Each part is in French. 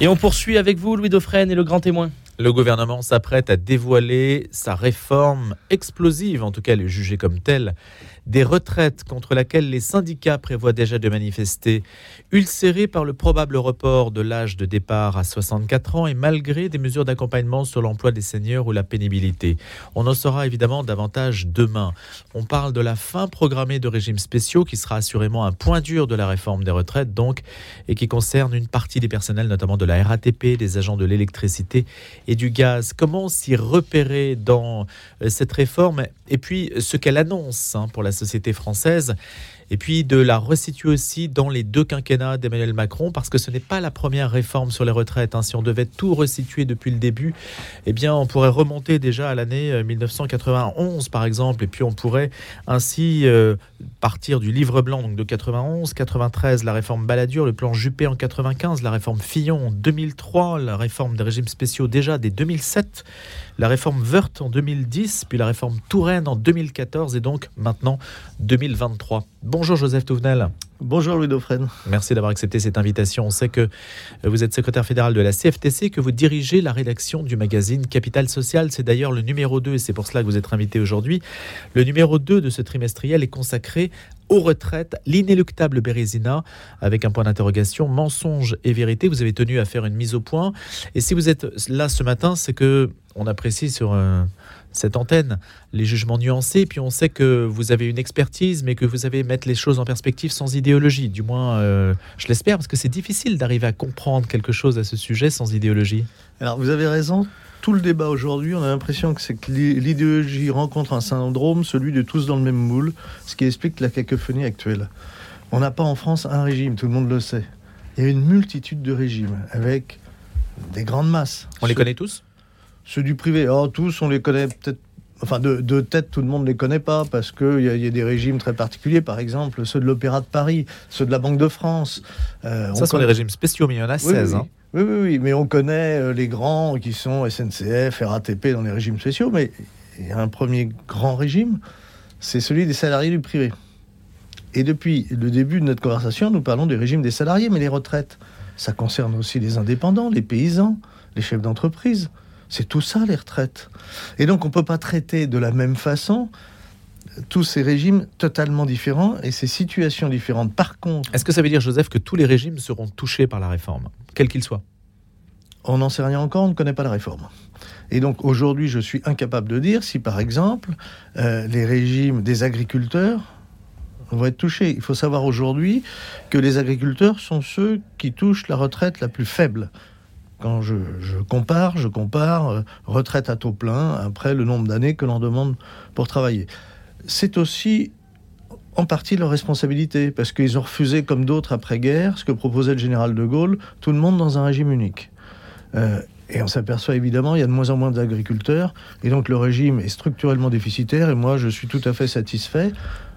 Et on poursuit avec vous, Louis Dauphren et le grand témoin. Le gouvernement s'apprête à dévoiler sa réforme explosive, en tout cas elle est jugée comme telle, des retraites contre laquelle les syndicats prévoient déjà de manifester, ulcérés par le probable report de l'âge de départ à 64 ans et malgré des mesures d'accompagnement sur l'emploi des seniors ou la pénibilité. On en saura évidemment davantage demain. On parle de la fin programmée de régimes spéciaux qui sera assurément un point dur de la réforme des retraites donc et qui concerne une partie des personnels notamment de la RATP, des agents de l'électricité et du gaz. Comment s'y repérer dans euh, cette réforme? Et puis ce qu'elle annonce hein, pour la société française et puis de la resituer aussi dans les deux quinquennats d'Emmanuel Macron, parce que ce n'est pas la première réforme sur les retraites. Hein. Si on devait tout resituer depuis le début, eh bien, on pourrait remonter déjà à l'année 1991, euh, par exemple, et puis on pourrait ainsi euh, partir du livre blanc de 91, 93, la réforme Balladur, le plan Juppé en 95, la réforme Fillon en 2003, la réforme des régimes spéciaux déjà dès 2007 la réforme Wörth en 2010, puis la réforme Touraine en 2014 et donc maintenant 2023. Bonjour Joseph Touvenel. Bonjour Louis Dauphren. Merci d'avoir accepté cette invitation. On sait que vous êtes secrétaire fédéral de la CFTC, que vous dirigez la rédaction du magazine Capital Social. C'est d'ailleurs le numéro 2 et c'est pour cela que vous êtes invité aujourd'hui. Le numéro 2 de ce trimestriel est consacré aux retraites, l'inéluctable Bérésina, avec un point d'interrogation, mensonge et vérité. Vous avez tenu à faire une mise au point. Et si vous êtes là ce matin, c'est que on apprécie sur euh, cette antenne les jugements nuancés. Puis on sait que vous avez une expertise, mais que vous savez mettre les choses en perspective sans idéologie. Du moins, euh, je l'espère, parce que c'est difficile d'arriver à comprendre quelque chose à ce sujet sans idéologie. Alors vous avez raison tout le débat aujourd'hui, on a l'impression que c'est que l'idéologie rencontre un syndrome, celui de tous dans le même moule, ce qui explique la cacophonie actuelle. On n'a pas en France un régime, tout le monde le sait. Il y a une multitude de régimes avec des grandes masses. On les connaît tous? Ceux du privé, oh, tous, on les connaît peut-être Enfin, de, tête, tout le monde ne les connaît pas parce qu'il y, a des régimes très particuliers, par exemple ceux de l'Opéra de Paris, ceux de la Banque de France. Euh, Ça sont les régimes spéciaux, mais il y en a 16. Hein. Oui, oui, oui, mais on connaît euh, les grands qui sont SNCF, RATP dans les régimes spéciaux, mais il y a un premier grand régime, c'est celui des salariés du privé. Et depuis le début de notre conversation, nous parlons des régimes des salariés, mais les retraites, ça concerne aussi les indépendants, les paysans, les chefs d'entreprise. C'est tout ça, les retraites. Et donc, on ne peut pas traiter de la même façon tous ces régimes totalement différents et ces situations différentes. Par contre... Est-ce que ça veut dire, Joseph, que tous les régimes seront touchés par la réforme, quels qu'ils soient? On n'en sait rien encore, on ne connaît pas la réforme. Et donc aujourd'hui, je suis incapable de dire si, par exemple, euh, les régimes des agriculteurs vont être touchés. Il faut savoir aujourd'hui que les agriculteurs sont ceux qui touchent la retraite la plus faible. Quand je, compare, je compare euh, retraite à taux plein après le nombre d'années que l'on demande pour travailler c'est aussi en partie leur responsabilité, parce qu'ils ont refusé, comme d'autres après-guerre, ce que proposait le général de Gaulle, tout le monde dans un régime unique. Euh, et on s'aperçoit évidemment, il y a de moins en moins d'agriculteurs, et donc le régime est structurellement déficitaire, et moi je suis tout à fait satisfait,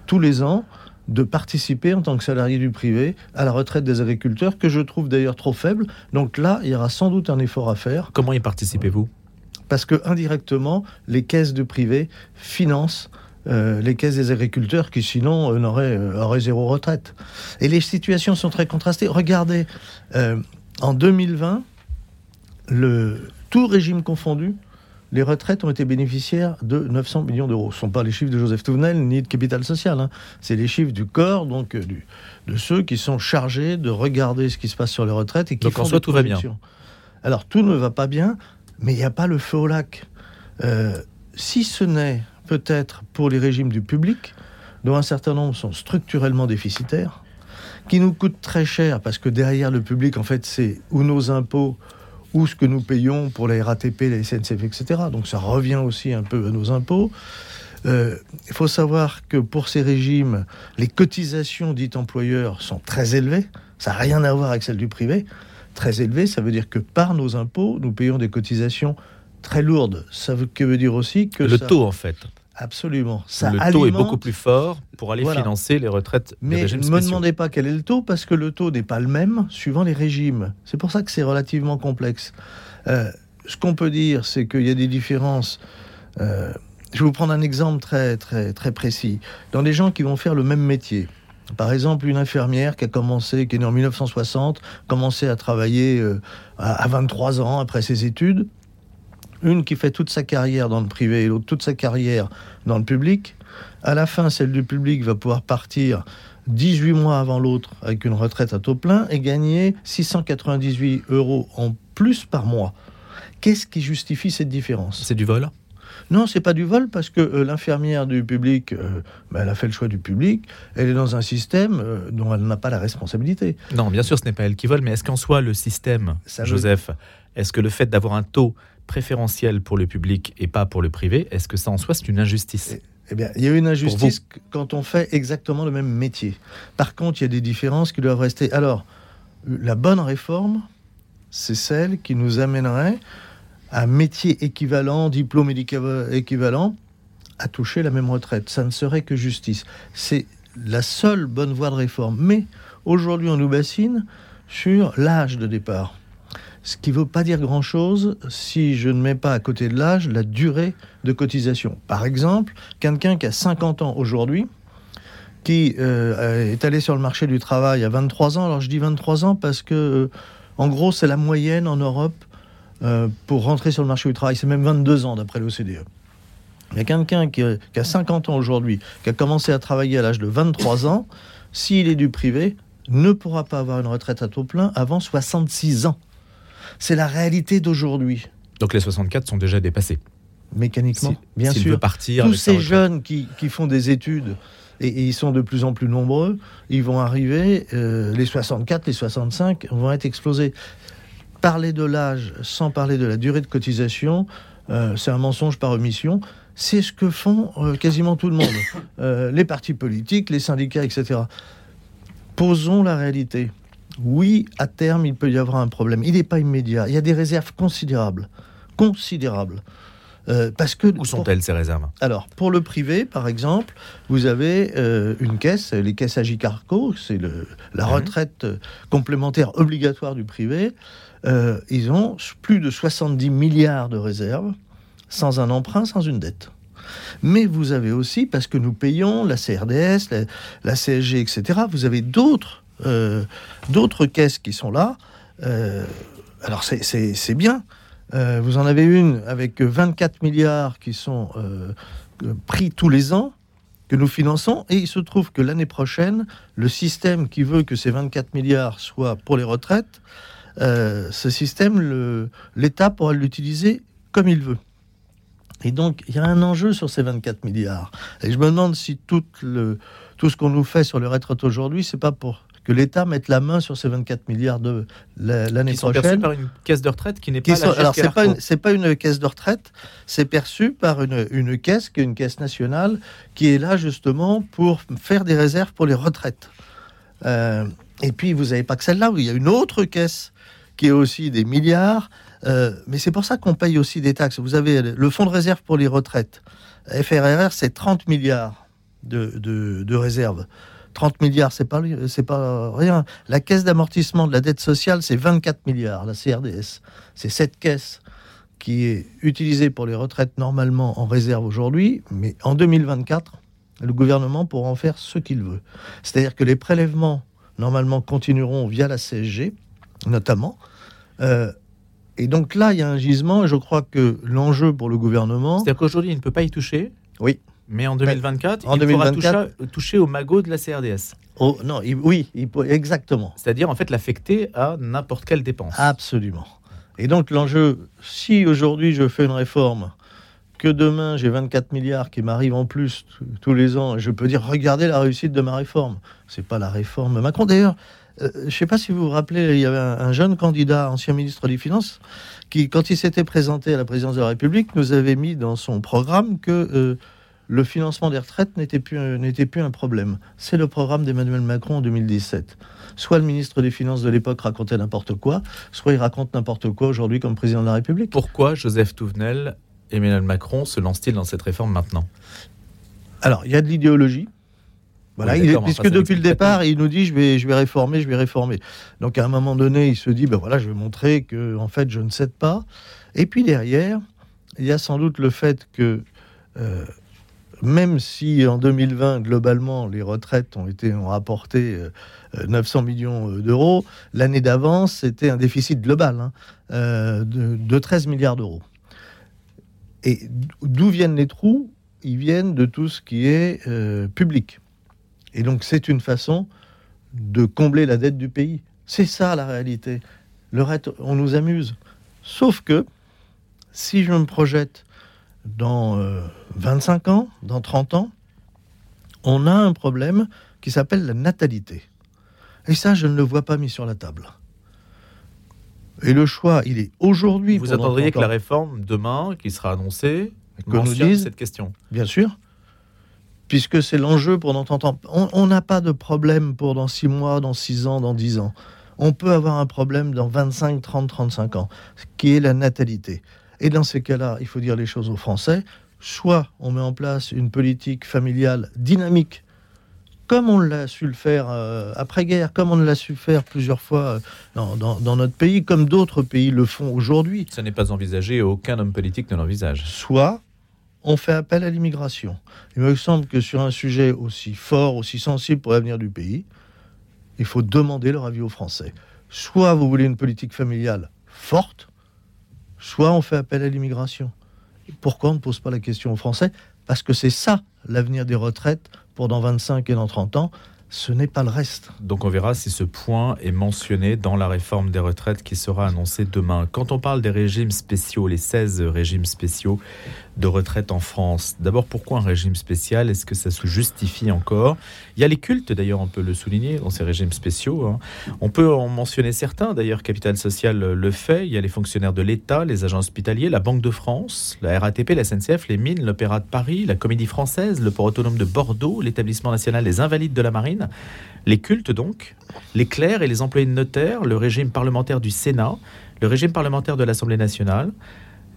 tous les ans, de participer en tant que salarié du privé à la retraite des agriculteurs, que je trouve d'ailleurs trop faible. Donc là, il y aura sans doute un effort à faire. Comment y participez-vous? Parce que indirectement, les caisses de privé financent euh, les caisses des agriculteurs qui sinon euh, euh, auraient, zéro retraite. Et les situations sont très contrastées. Regardez, en 2020, le, tout régime confondu, les retraites ont été bénéficiaires de 900 millions d'euros. Ce ne sont pas les chiffres de Joseph Touvenel ni de Capital Social. Hein. C'est les chiffres du corps, donc de ceux qui sont chargés de regarder ce qui se passe sur les retraites et qui donc font en soi, tout va bien. Alors tout ne va pas bien, mais il n'y a pas le feu au lac. si ce n'est peut-être pour les régimes du public, dont un certain nombre sont structurellement déficitaires, qui nous coûtent très cher, parce que derrière le public, en fait, c'est ou nos impôts, ou ce que nous payons pour la RATP, la SNCF, etc. Donc ça revient aussi un peu à nos impôts. Euh, il faut savoir que pour ces régimes, les cotisations dites employeurs sont très élevées. Ça n'a rien à voir avec celles du privé. Très élevées, ça veut dire que par nos impôts, nous payons des cotisations très lourde. Ça veut, que veut dire aussi que... Le taux, en fait. Absolument. Ça le taux est beaucoup plus fort pour aller financer les retraites Mais ne me demandez pas quel est le taux, parce que le taux n'est pas le même suivant les régimes. C'est pour ça que c'est relativement complexe. Euh, ce qu'on peut dire, c'est qu'il y a des différences. Euh, je vais vous prendre un exemple très, très, très précis. Dans des gens qui vont faire le même métier, Par exemple, une infirmière qui a commencé, qui est née en 1960, commencé à travailler euh, à 23 ans après ses études. Une qui fait toute sa carrière dans le privé et l'autre toute sa carrière dans le public. À la fin, celle du public va pouvoir partir 18 mois avant l'autre avec une retraite à taux plein et gagner 698 euros en plus par mois. Qu'est-ce qui justifie cette différence? C'est du vol? Non, c'est pas du vol parce que euh, l'infirmière du public, euh, bah, elle a fait le choix du public. Elle est dans un système euh, dont elle n'a pas la responsabilité. Non, bien sûr, ce n'est pas elle qui vole, mais est-ce qu'en soi, le système, Joseph, est-ce que le fait d'avoir un taux préférentiel pour le public et pas pour le privé, est-ce que ça en soi, c'est une injustice? Eh, eh bien, il y a une injustice quand on fait exactement le même métier. Par contre, il y a des différences qui doivent rester. Alors, la bonne réforme, c'est celle qui nous amènerait un métier équivalent, diplôme équivalent, à toucher la même retraite. Ça ne serait que justice. C'est la seule bonne voie de réforme. Mais aujourd'hui, on nous bassine sur l'âge de départ. Ce qui ne veut pas dire grand-chose si je ne mets pas à côté de l'âge la durée de cotisation. Par exemple, quelqu'un qui a 50 ans aujourd'hui, qui euh, est allé sur le marché du travail à 23 ans, alors je dis 23 ans parce que, euh, en gros, c'est la moyenne en Europe euh, pour rentrer sur le marché du travail. C'est même 22 ans d'après l'OCDE. Il y a quelqu'un qui, a 50 ans aujourd'hui, qui a commencé à travailler à l'âge de 23 ans, s'il est du privé, ne pourra pas avoir une retraite à taux plein avant 66 ans. C'est la réalité d'aujourd'hui. Donc les 64 sont déjà dépassés Mécaniquement, bien sûr. Veut partir Tous ces jeunes qui, font des études, et, ils sont de plus en plus nombreux, ils vont arriver, euh, les 64, les 65 vont être explosés parler de l'âge sans parler de la durée de cotisation, euh, c'est un mensonge par omission. C'est ce que font euh, quasiment tout le monde, euh, les partis politiques, les syndicats, etc. Posons la réalité. Oui, à terme, il peut y avoir un problème. Il n'est pas immédiat. Il y a des réserves considérables. Considérables. parce que, Où sont-elles ces réserves? Alors, pour le privé, par exemple, vous avez une caisse, les caisses Agicarco, c'est la retraite complémentaire obligatoire du privé. Euh, ils ont plus de 70 milliards de réserves, sans un emprunt, sans une dette. Mais vous avez aussi, parce que nous payons la CRDS, la, CSG, etc., vous avez d'autres euh, d'autres caisses qui sont là. Euh, alors c'est bien. vous en avez une avec 24 milliards qui sont pris tous les ans que nous finançons. Et il se trouve que l'année prochaine, le système qui veut que ces 24 milliards soient pour les retraites euh, ce système, l'État pourra l'utiliser comme il veut. Et donc, il y a un enjeu sur ces 24 milliards. Et je me demande si tout, le, tout ce qu'on nous fait sur le retraite aujourd'hui, c'est pas pour que l'État mette la main sur ces 24 milliards de l'année prochaine. Par une caisse de retraite qui n'est pas la Alors, c'est pas, une, pas une caisse de retraite, c'est perçu par une, une caisse qui est une caisse nationale qui est là justement pour faire des réserves pour les retraites. Euh, et puis, vous n'avez pas que celle-là, il y a une autre caisse qui est aussi des milliards. Euh, mais c'est pour ça qu'on paye aussi des taxes. Vous avez le fonds de réserve pour les retraites. FRRR, c'est 30 milliards de, de, réserves. 30 milliards, c'est pas, c'est pas rien. La caisse d'amortissement de la dette sociale, c'est 24 milliards, la CRDS. C'est cette caisse qui est utilisée pour les retraites normalement en réserve aujourd'hui, mais en 2024, le gouvernement pourra en faire ce qu'il veut. C'est-à-dire que les prélèvements normalement continueront via la CSG, notamment. Euh, et donc là, il y a un gisement, et je crois que l'enjeu pour le gouvernement... C'est-à-dire qu'aujourd'hui, il ne peut pas y toucher? Oui. Mais en 2024, en il 2024, pourra toucher, au magot de la CRDS. Oh, non, oui, il exactement. C'est-à-dire, en fait, l'affecter à n'importe quelle dépense. Absolument. Et donc, l'enjeu, si aujourd'hui je fais une réforme, que demain j'ai 24 milliards qui m'arrivent en plus tous les ans, je peux dire, regardez la réussite de ma réforme. C'est pas la réforme Macron. D'ailleurs, euh, je ne sais pas si vous vous rappelez, il y avait un, jeune candidat, ancien ministre des Finances, qui, quand il s'était présenté à la présidence de la République, nous avait mis dans son programme que euh, le financement des retraites n'était plus, n'était plus un problème. C'est le programme d'Emmanuel Macron en 2017. Soit le ministre des Finances de l'époque racontait n'importe quoi, soit il raconte n'importe quoi aujourd'hui comme président de la République. Pourquoi Joseph Touvenel, Emmanuel Macron se lance-t-il dans cette réforme maintenant? Alors, il y a de l'idéologie. Voilà, puisque depuis le départ, il nous dit je vais, je vais réformer, je vais réformer. Donc à un moment donné, il se dit ben voilà, je vais montrer que en fait je ne cède pas. Et puis derrière, il y a sans doute le fait que euh, même si en 2020, globalement, les retraites ont, été, ont rapporté 900 millions d'euros, l'année d'avant, c'était un déficit global hein, de, de 13 milliards d'euros. Et d'où viennent les trous? Ils viennent de tout ce qui est public. Et donc c'est une façon de combler la dette du pays. C'est ça la réalité. Le reste, on nous amuse. Sauf que si je me projette dans 25 euh, ans, dans 30 ans, on a un problème qui s'appelle la natalité. Et ça, je ne le vois pas mis sur la table. Et le choix, il est aujourd'hui. Vous attendriez que la réforme demain, qui sera annoncée, nous dise cette question. Bien sûr puisque c'est l'enjeu pour dans 30 ans. On n'a pas de problème pour dans 6 mois, dans 6 ans, dans 10 ans. On peut avoir un problème dans 25, 30, 35 ans, qui est la natalité. Et dans ces cas-là, il faut dire les choses aux Français. Soit on met en place une politique familiale dynamique, comme on l'a su le faire euh, après-guerre, comme on l'a su faire plusieurs fois euh, dans, notre pays, comme d'autres pays le font aujourd'hui. Ça n'est pas envisagé, aucun homme politique ne l'envisage. Soit on fait appel à l'immigration. Il me semble que sur un sujet aussi fort, aussi sensible pour l'avenir du pays, il faut demander leur avis aux Français. Soit vous voulez une politique familiale forte, soit on fait appel à l'immigration. Pourquoi on ne pose pas la question aux Français Parce que c'est ça l'avenir des retraites pour dans 25 et dans 30 ans ce n'est pas le reste. Donc on verra si ce point est mentionné dans la réforme des retraites qui sera annoncée demain. Quand on parle des régimes spéciaux, les 16 régimes spéciaux de retraite en France, d'abord pourquoi un régime spécial? Est-ce que ça se justifie encore? Il y a les cultes d'ailleurs, on peut le souligner dans ces régimes spéciaux. Hein. On peut en mentionner certains, d'ailleurs Capital Social le fait. Il y a les fonctionnaires de l'État, les agents hospitaliers, la Banque de France, la RATP, la SNCF, les mines, l'Opéra de Paris, la Comédie Française, le Port Autonome de Bordeaux, l'Établissement National des Invalides de la Marine les cultes donc, les clercs et les employés de notaire, le régime parlementaire du Sénat, le régime parlementaire de l'Assemblée nationale,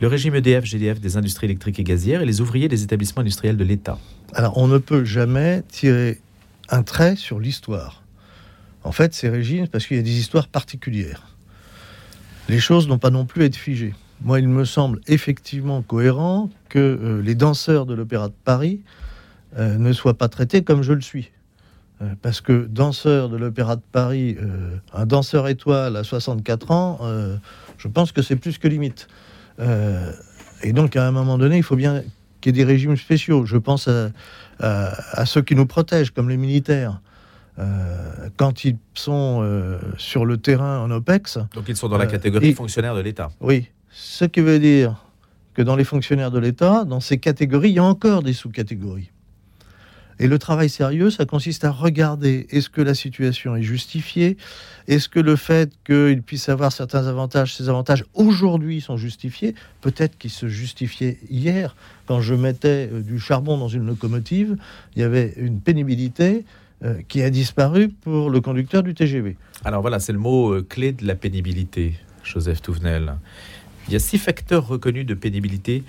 le régime EDF-GDF des industries électriques et gazières et les ouvriers des établissements industriels de l'État. Alors on ne peut jamais tirer un trait sur l'histoire. En fait, ces régimes, parce qu'il y a des histoires particulières. Les choses n'ont pas non plus à être figées. Moi, il me semble effectivement cohérent que euh, les danseurs de l'Opéra de Paris euh, ne soient pas traités comme je le suis. Euh, parce que danseur de l'Opéra de Paris, euh, un danseur étoile à 64 ans, euh, je pense que c'est plus que limite. et donc, à un moment donné, il faut bien qu'il y ait des régimes spéciaux. Je pense à, ceux qui nous protègent, comme les militaires. quand ils sont sur le terrain en OPEX. Donc, ils sont dans la catégorie fonctionnaires de l'État. Oui. Ce qui veut dire que dans les fonctionnaires de l'État, dans ces catégories, il y a encore des sous-catégories. Et le travail sérieux, ça consiste à regarder est-ce que la situation est justifiée? Est-ce que le fait qu'il puisse avoir certains avantages, ces avantages aujourd'hui sont justifiés? Peut-être qu'ils se justifiaient hier. Quand je mettais euh, du charbon dans une locomotive, il y avait une pénibilité euh, qui a disparu pour le conducteur du TGV. Alors voilà, c'est le mot euh, clé de la pénibilité, Joseph Touvenel. Il y a six facteurs reconnus de pénibilité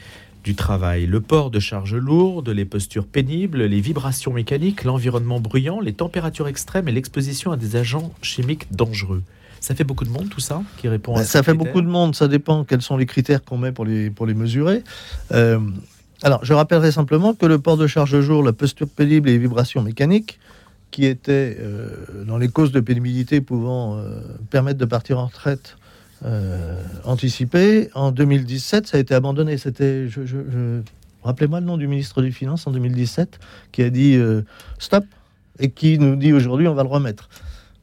du travail. Le port de charges lourdes, les postures pénibles, les vibrations mécaniques, l'environnement bruyant, les températures extrêmes et l'exposition à des agents chimiques dangereux. Ça fait beaucoup de monde tout ça qui répond à ben, Ça fait beaucoup de monde, ça dépend quels sont les critères qu'on met pour les, pour les mesurer. Euh, alors, je rappellerai simplement que le port de charge jour, la posture pénible et les vibrations mécaniques, qui étaient euh, dans les causes de pénibilité pouvant euh, permettre de partir en retraite euh, anticipé. En 2017, ça a été abandonné. C'était, rappelez-moi le nom du ministre des Finances en 2017 qui a dit euh, stop et qui nous dit aujourd'hui on va le remettre.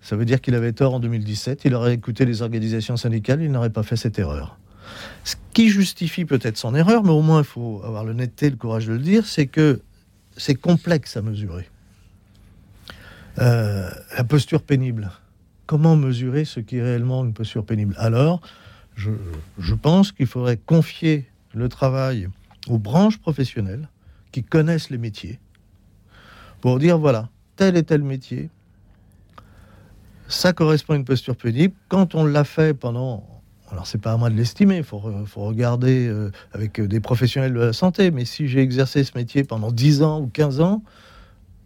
Ça veut dire qu'il avait tort en 2017. Il aurait écouté les organisations syndicales, il n'aurait pas fait cette erreur. Ce qui justifie peut-être son erreur, mais au moins il faut avoir l'honnêteté, le courage de le dire, c'est que c'est complexe à mesurer. Euh, la posture pénible comment mesurer ce qui est réellement une posture pénible Alors, je, pense qu'il faudrait confier le travail aux branches professionnelles qui connaissent les métiers pour dire voilà, tel et tel métier, ça correspond à une posture pénible. Quand on l'a fait pendant alors c'est pas à moi de l'estimer, il faut, regarder euh, avec des professionnels de la santé, mais si j'ai exercé ce métier pendant 10 ans ou 15 ans,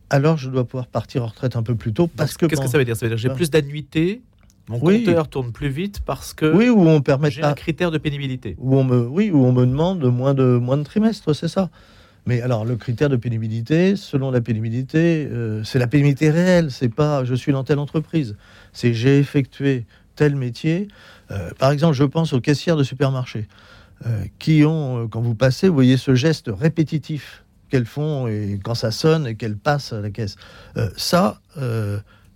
alors je dois pouvoir partir en retraite un peu plus tôt parce que qu'est-ce que ça veut dire? Ça veut dire que j'ai plus d'annuités, mon compteur tourne plus vite parce que oui, ou on permet j'ai un critère de pénibilité. Où on me, oui, où on me demande moins de moins de trimestres, c'est ça. Mais alors, le critère de pénibilité, selon la pénibilité, euh, c'est la pénibilité réelle. C'est pas je suis dans telle entreprise. C'est j'ai effectué tel métier. Euh, par exemple, je pense aux caissières de supermarché euh, qui ont, quand vous passez, vous voyez ce geste répétitif qu'elles font et quand ça sonne et qu'elles passent à la caisse. ça,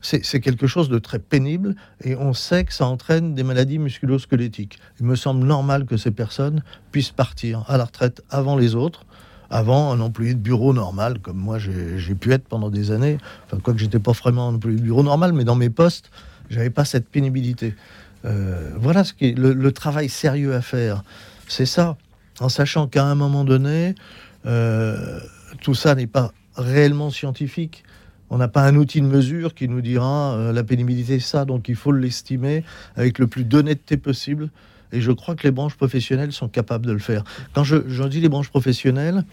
c'est quelque chose de très pénible et on sait que ça entraîne des maladies musculo-squelettiques. Il me semble normal que ces personnes puissent partir à la retraite avant les autres avant un employé de bureau normal, comme moi j'ai pu être pendant des années. Enfin, quoique j'étais pas vraiment un employé de bureau normal, mais dans mes postes, j'avais pas cette pénibilité. Euh, voilà ce qui est le, travail sérieux à faire. C'est ça, en sachant qu'à un moment donné, euh, tout ça n'est pas réellement scientifique. On n'a pas un outil de mesure qui nous dira euh, la pénibilité ça, donc il faut l'estimer avec le plus d'honnêteté possible. Et je crois que les branches professionnelles sont capables de le faire. Quand je, dis les branches professionnelles,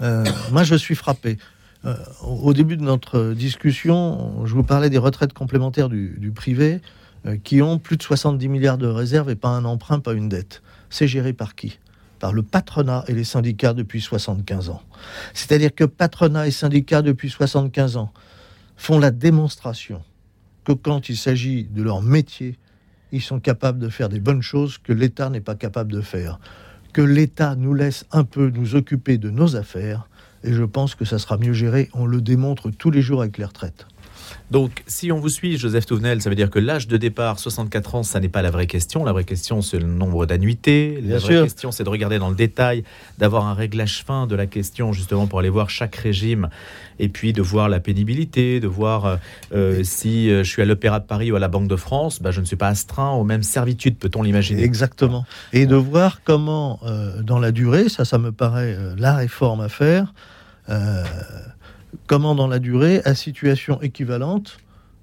euh, moi, je suis frappé. Euh, au début de notre discussion, je vous parlais des retraites complémentaires du, privé euh, qui ont plus de 70 milliards de réserves et pas un emprunt, pas une dette. C'est géré par qui? Par le patronat et les syndicats depuis 75 ans. C'est-à-dire que patronat et syndicats depuis 75 ans font la démonstration que quand il s'agit de leur métier, ils sont capables de faire des bonnes choses que l'État n'est pas capable de faire que l'État nous laisse un peu nous occuper de nos affaires, et je pense que ça sera mieux géré. On le démontre tous les jours avec les retraites. Donc, si on vous suit, Joseph Touvenel, ça veut dire que l'âge de départ, 64 ans, ça n'est pas la vraie question. La vraie question, c'est le nombre d'annuités. La vraie question, c'est de regarder dans le détail, d'avoir un réglage fin de la question, justement, pour aller voir chaque régime, et puis de voir la pénibilité, de voir euh, euh, si euh, je suis à l'Opéra de Paris ou à la Banque de France, bah, je ne suis pas astreint aux mêmes servitudes, peut-on l'imaginer? Exactement. Et de voir comment, dans la durée, ça, ça me paraît la réforme à faire comment dans la durée, à situation équivalente,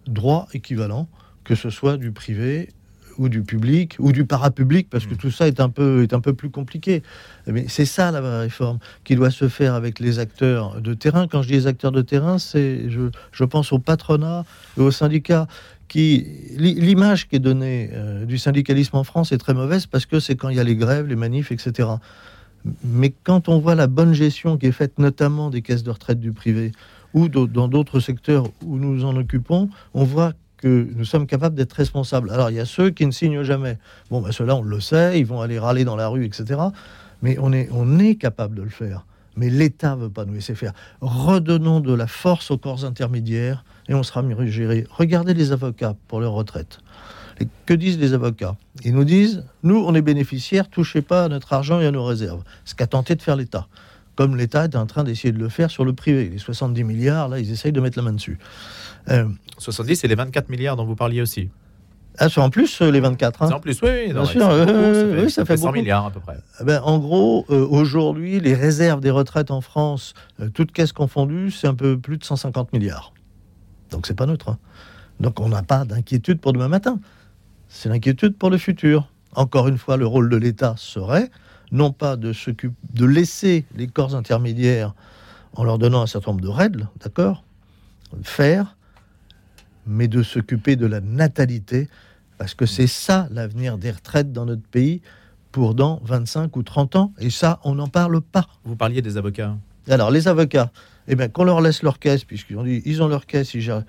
droit équivalent, que ce soit du privé ou du public ou du parapublic, parce que mm. tout ça est un peu, est un peu plus compliqué. Mais c'est ça la réforme qui doit se faire avec les acteurs de terrain. Quand je dis les acteurs de terrain, c'est je, je, pense au patronat et aux syndicats. Qui l'image qui est donnée euh, du syndicalisme en France est très mauvaise parce que c'est quand il y a les grèves, les manifs, etc. Mais quand on voit la bonne gestion qui est faite notamment des caisses de retraite du privé ou dans d'autres secteurs où nous en occupons, on voit que nous sommes capables d'être responsables. Alors il y a ceux qui ne signent jamais. Bon, ben ceux-là, on le sait, ils vont aller râler dans la rue, etc. Mais on est, on est capable de le faire. Mais l'État ne veut pas nous laisser faire. Redonnons de la force aux corps intermédiaires et on sera mieux géré. Regardez les avocats pour leur retraite que disent les avocats? Ils nous disent, nous, on est bénéficiaires, touchez pas à notre argent et à nos réserves. Ce qu'a tenté de faire l'État. Comme l'État est en train d'essayer de le faire sur le privé. Les 70 milliards, là, ils essayent de mettre la main dessus. 70, euh, c'est les 24 milliards dont vous parliez aussi. Ah, c'est en plus euh, les 24. Hein. C'est en plus, oui, bien sûr. ça fait, ça fait 100 milliards à peu près. Eh ben, en gros, euh, aujourd'hui, les réserves des retraites en France, toutes caisses confondues, c'est un peu plus de 150 milliards. Donc c'est pas neutre. Hein. Donc on n'a pas d'inquiétude pour demain matin c'est l'inquiétude pour le futur. Encore une fois, le rôle de l'État serait non pas de, de laisser les corps intermédiaires en leur donnant un certain nombre de règles, d'accord, faire, mais de s'occuper de la natalité, parce que c'est ça l'avenir des retraites dans notre pays pour dans 25 ou 30 ans, et ça, on n'en parle pas. Vous parliez des avocats. Alors, les avocats, eh bien, qu'on leur laisse leur caisse, puisqu'ils ont dit, ils ont leur caisse, ils gèrent...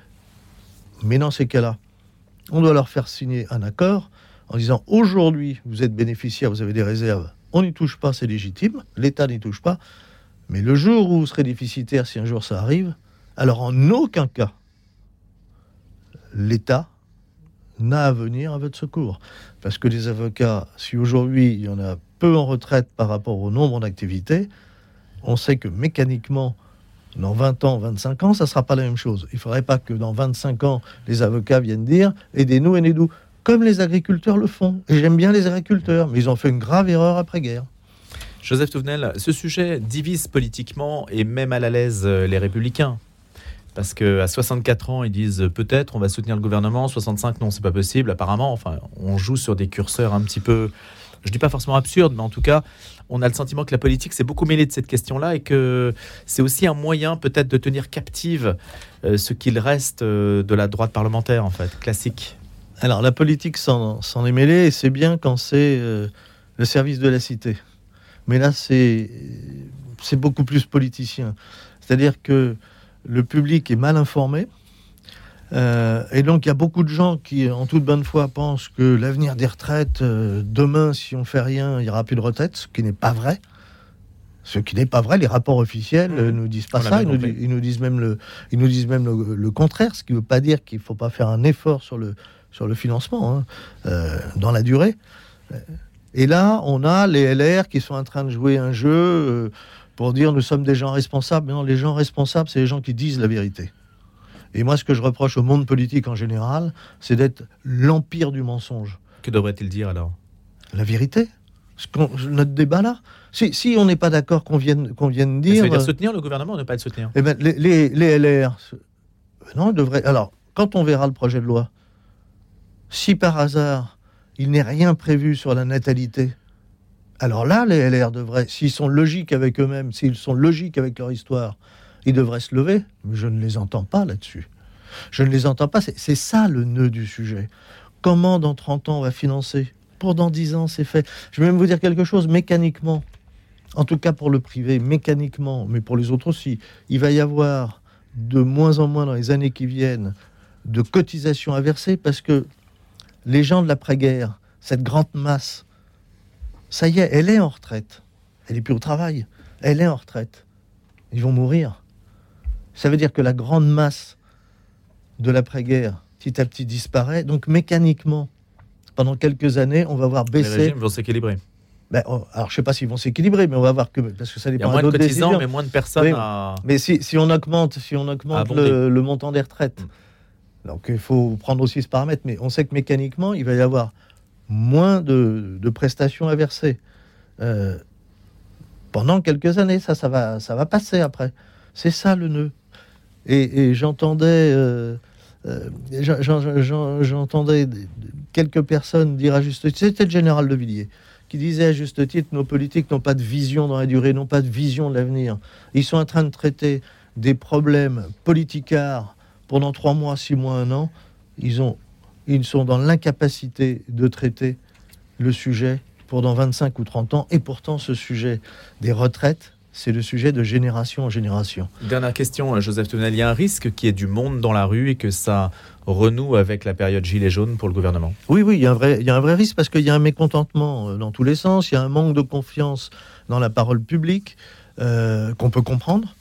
Mais dans ces cas-là, on doit leur faire signer un accord en disant aujourd'hui, vous êtes bénéficiaire, vous avez des réserves, on n'y touche pas, c'est légitime, l'État n'y touche pas, mais le jour où vous serez déficitaire, si un jour ça arrive, alors en aucun cas, l'État n'a à venir à votre secours. Parce que les avocats, si aujourd'hui il y en a peu en retraite par rapport au nombre d'activités, on sait que mécaniquement, dans 20 ans, 25 ans, ça ne sera pas la même chose. Il ne faudrait pas que dans 25 ans, les avocats viennent dire aidez-nous, aidez-nous, comme les agriculteurs le font. J'aime bien les agriculteurs, mais ils ont fait une grave erreur après-guerre. Joseph Touvenel, ce sujet divise politiquement et même à la l'aise euh, les républicains. Parce qu'à 64 ans, ils disent peut-être on va soutenir le gouvernement, 65 non, c'est pas possible. Apparemment, enfin, on joue sur des curseurs un petit peu je dis pas forcément absurde, mais en tout cas, on a le sentiment que la politique s'est beaucoup mêlée de cette question-là et que c'est aussi un moyen peut-être de tenir captive euh, ce qu'il reste euh, de la droite parlementaire, en fait, classique. Alors, la politique s'en est mêlée et c'est bien quand c'est euh, le service de la cité. Mais là, c'est beaucoup plus politicien. C'est-à-dire que le public est mal informé. Euh, et donc, il y a beaucoup de gens qui, en toute bonne foi, pensent que l'avenir des retraites, euh, demain, si on fait rien, il n'y aura plus de retraite, ce qui n'est pas vrai. Ce qui n'est pas vrai, les rapports officiels ne mmh. nous disent pas ça, ils nous, ils nous, disent même, le, ils nous disent même le, contraire, ce qui ne veut pas dire qu'il ne faut pas faire un effort sur le, sur le financement hein, euh, dans la durée. Et là, on a les LR qui sont en train de jouer un jeu euh, pour dire nous sommes des gens responsables. Mais non, les gens responsables, c'est les gens qui disent la vérité. Et moi, ce que je reproche au monde politique en général, c'est d'être l'empire du mensonge. Que devrait-il dire alors? La vérité. notre débat là, si, on n'est pas d'accord qu'on vienne, qu'on vienne dire. Ça veut dire euh, soutenir le gouvernement ou ne pas le soutenir? eh ben, les, les, LR. Non, devraient. Alors, quand on verra le projet de loi, si par hasard il n'est rien prévu sur la natalité, alors là, les LR devraient, s'ils sont logiques avec eux-mêmes, s'ils sont logiques avec leur histoire, ils devraient se lever. Mais je ne les entends pas là-dessus. Je ne les entends pas. C'est ça le nœud du sujet. Comment dans 30 ans on va financer? Pour dans 10 ans, c'est fait. Je vais même vous dire quelque chose mécaniquement en tout cas pour le privé, mécaniquement, mais pour les autres aussi, il va y avoir de moins en moins dans les années qui viennent de cotisations à verser parce que les gens de l'après-guerre, cette grande masse, ça y est, elle est en retraite. Elle n'est plus au travail. Elle est en retraite. Ils vont mourir. Ça veut dire que la grande masse de l'après-guerre, petit à petit, disparaît. Donc mécaniquement, pendant quelques années, on va voir baisser. Les régimes vont s'équilibrer. Ben, alors, je sais pas s'ils vont s'équilibrer, mais on va voir que parce que ça dépend. Il y a moins de cotisants, mais moins de personnes. Mais si, si, on augmente, si on augmente le, montant des retraites, mm. Donc il faut prendre aussi ce paramètre. Mais on sait que mécaniquement, il va y avoir moins de, prestations à verser euh, pendant quelques années. Ça, ça va, passer après. C'est ça le nœud. Et, j'entendais. Euh, euh, j'entendais quelques personnes dire à juste c'était le général de Villiers qui disait à juste titre nos politiques n'ont pas de vision dans la durée, n'ont pas de vision de l'avenir. Ils sont en train de traiter des problèmes politicards pendant trois mois, six mois, un an. Ils, ont, ils sont dans l'incapacité de traiter le sujet pour dans 25 ou 30 ans. Et pourtant, ce sujet des retraites, c'est le sujet de génération en génération. Dernière question, Joseph Tonel, il y a un risque qui est du monde dans la rue et que ça renoue avec la période gilet jaune pour le gouvernement? Oui, oui, il y, a un vrai, il y a un vrai risque parce qu'il y a un mécontentement euh, dans tous les sens, il y a un manque de confiance dans la parole publique euh, qu'on peut comprendre.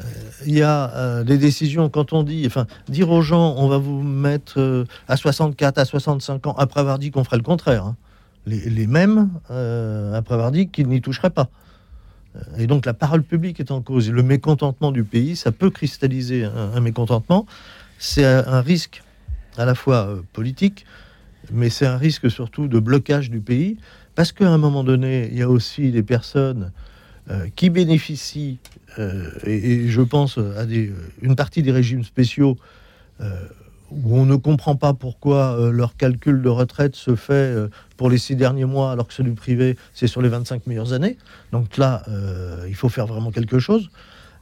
Euh, il y a des décisions, quand on dit, enfin, dire aux gens, on va vous mettre à 64, à 65 ans, après avoir dit qu'on ferait le contraire. Hein. Les, mêmes, après avoir dit qu'ils n'y toucheraient pas. Et donc la parole publique est en cause. Le mécontentement du pays, ça peut cristalliser un mécontentement c'est un risque à la fois euh, politique, mais c'est un risque surtout de blocage du pays, parce qu'à un moment donné, il y a aussi des personnes euh, qui bénéficient, euh, et, je pense à des, une partie des régimes spéciaux, où on ne comprend pas pourquoi leur calcul de retraite se fait pour les six derniers mois, alors que celui privé, c'est sur les 25 meilleures années. Donc là, il faut faire vraiment quelque chose.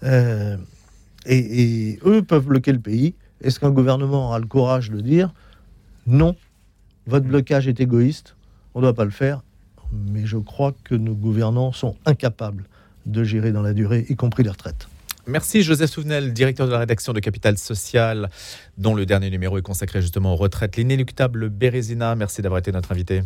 et, eux peuvent bloquer le pays. Est-ce qu'un gouvernement aura le courage de dire non, votre blocage est égoïste, on ne doit pas le faire, mais je crois que nos gouvernants sont incapables de gérer dans la durée, y compris les retraites. Merci Joseph Souvenel, directeur de la rédaction de Capital Social, dont le dernier numéro est consacré justement aux retraites. L'inéluctable Bérésina, merci d'avoir été notre invité.